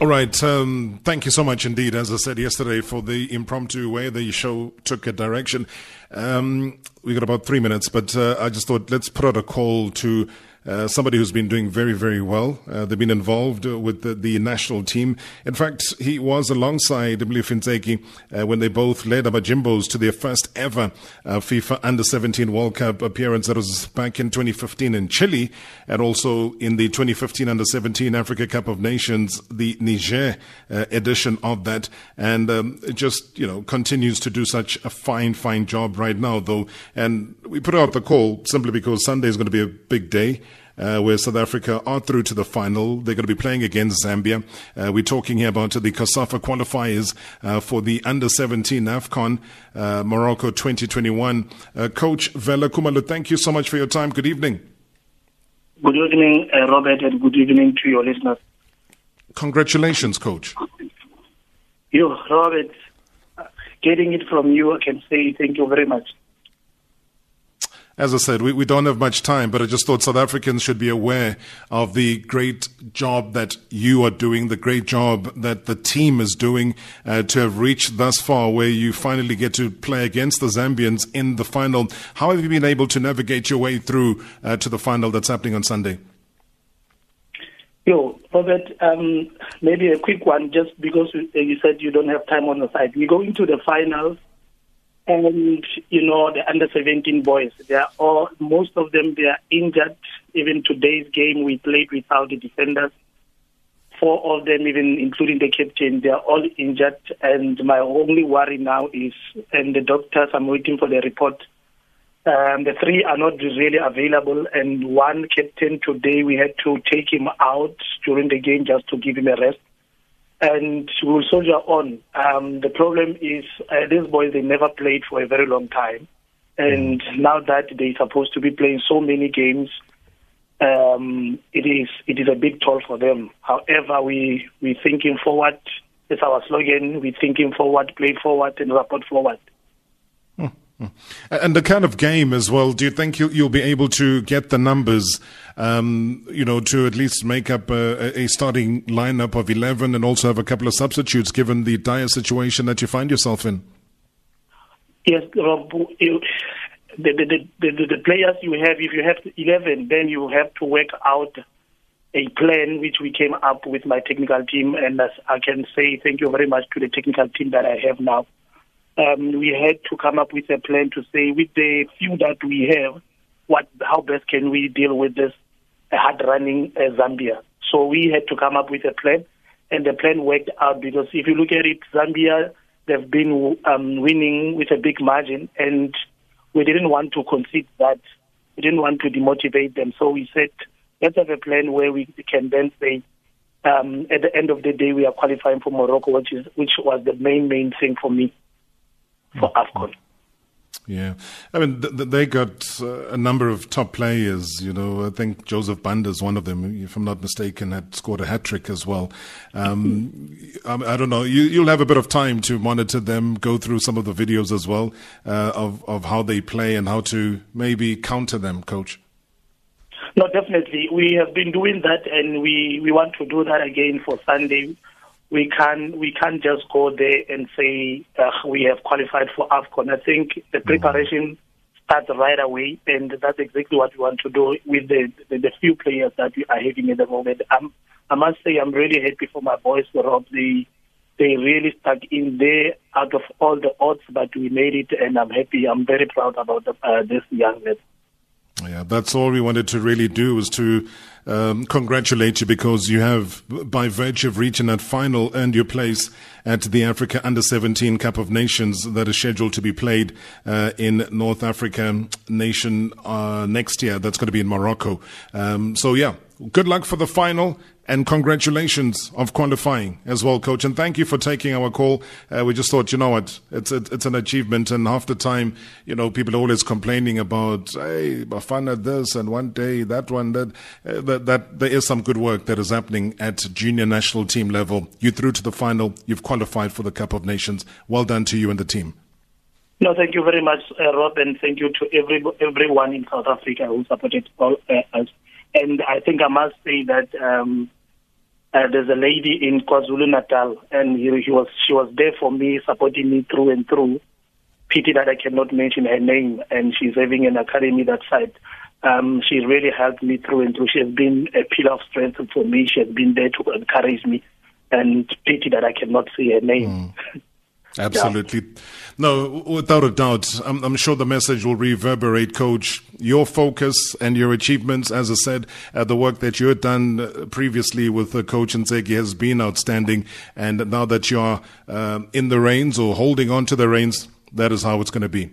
All right. Um, thank you so much indeed, as I said yesterday, for the impromptu way the show took a direction. Um, we got about three minutes, but uh, I just thought let's put out a call to uh, somebody who's been doing very, very well. Uh, they've been involved uh, with the, the, national team. In fact, he was alongside Molefi Ntseki uh, when they both led Amajimbos to their first ever uh, FIFA Under 17 World Cup appearance. That was back in 2015 in Chile, and also in the 2015 Under 17 Africa Cup of Nations, the Niger edition of that. And um, it just, you know, continues to do such a fine, fine job right now, though. And we put out the call simply because Sunday is going to be a big day uh, where South Africa are through to the final. They're going to be playing against Zambia. Uh, we're talking here about the COSAFA qualifiers uh, for the under 17 AFCON uh, Morocco 2021. Uh, Coach Vela Khumalo, thank you so much for your time. Good evening. Good evening, uh, Robert, and good evening to your listeners. Congratulations, Coach. You, Robert, getting it from you, I can say thank you very much as I said, we, we don't have much time, but I just thought South Africans should be aware of the great job that you are doing, the great job that the team is doing uh, to have reached thus far where you finally get to play against the Zambians in the final. How have you been able to navigate your way through uh, to the final that's happening on Sunday? Yo, Robert, um, maybe a quick one, just because you said you don't have time on the side. We go into the finals and you know the under 17 boys. They are all most of them they are injured. Even today's game we played without the defenders. Four of them even including the captain they are all injured. And my only worry now is and the doctors i'm waiting for the report. Um, the three are not really available. And one captain today we had to take him out during the game just to give him a rest and we will soldier on. Um, the problem is uh, these boys they never played for a very long time, and mm. now that they're supposed to be playing so many games, um, it is it is a big toll for them. However, we we thinking forward. It's our slogan. We thinking forward, play forward, and support forward. And the kind of game as well. Do you think you'll, you'll be able to get the numbers, um, you know, to at least make up a, a, starting lineup of eleven, and also have a couple of substitutes, given the dire situation that you find yourself in? Yes, Rob. You, the, the, the, the, players you have, if you have eleven, then you have to work out a plan which we came up with my technical team, and I can say, thank you very much to the technical team that I have now um, we had to come up with a plan to say, with the few that we have, what how best can we deal with this hard running uh, Zambia? So we had to come up with a plan, and the plan worked out because if you look at it, Zambia they've been um, winning with a big margin, and we didn't want to concede that. We didn't want to demotivate them, so we said let's have a plan where we can then say. Um, at the end of the day, we are qualifying for Morocco, which is which was the main main thing for me for AFCON. Yeah, I mean th- th- they got uh, a number of top players. You know, I think Joseph Banda is one of them. If I'm not mistaken, had scored a hat trick as well. Um, I, I, don't know. You, will have a bit of time to monitor them, go through some of the videos as well uh, of of how they play and how to maybe counter them, Coach. No, definitely. We have been doing that, and we we want to do that again for Sunday we can we can't just go there and say uh, we have qualified for AFCON. I think the mm-hmm. preparation starts right away, and that's exactly what we want to do with the the, the few players that we are having at the moment. I'm, I must say I'm really happy for my boys, Rob. They they really stuck in there out of all the odds, but we made it, and I'm happy. I'm very proud about the, uh, this young lad. Yeah, that's all we wanted to really do was to um, congratulate you because you have, by virtue of reaching that final, earned your place at the Africa Under 17 Cup of Nations that is scheduled to be played uh, in North Africa nation uh, next year. That's going to be in Morocco. Um, so, yeah, good luck for the final and congratulations of qualifying as well, coach. And thank you for taking our call. Uh, we just thought, you know what, it's it's an achievement. And half the time, you know, people are always complaining about, hey, Bafana this and one day that one that, uh, that that there is some good work that is happening at junior national team level. You through to the final. You've qualified for the Cup of Nations. Well done to you and the team. No, thank you very much, uh, Rob, and thank you to every everyone in South Africa who supported all, uh, us. And I think I must say that. Um, Uh, there's a lady in KwaZulu Natal, and he, he was she was there for me, supporting me through and through. Pity that I cannot mention her name, and she's having an academy that side. Um, she really helped me through and through. She has been a pillar of strength for me. She has been there to encourage me, and pity that I cannot see her name. Mm. Absolutely. Yeah. No, without a doubt. I'm, I'm, sure the message will reverberate, Coach. Your focus and your achievements, as I said, uh, the work that you had done uh, previously with uh, Coach Ntseki has been outstanding. And now that you are uh, in the reins or holding on to the reins, that is how it's going to be.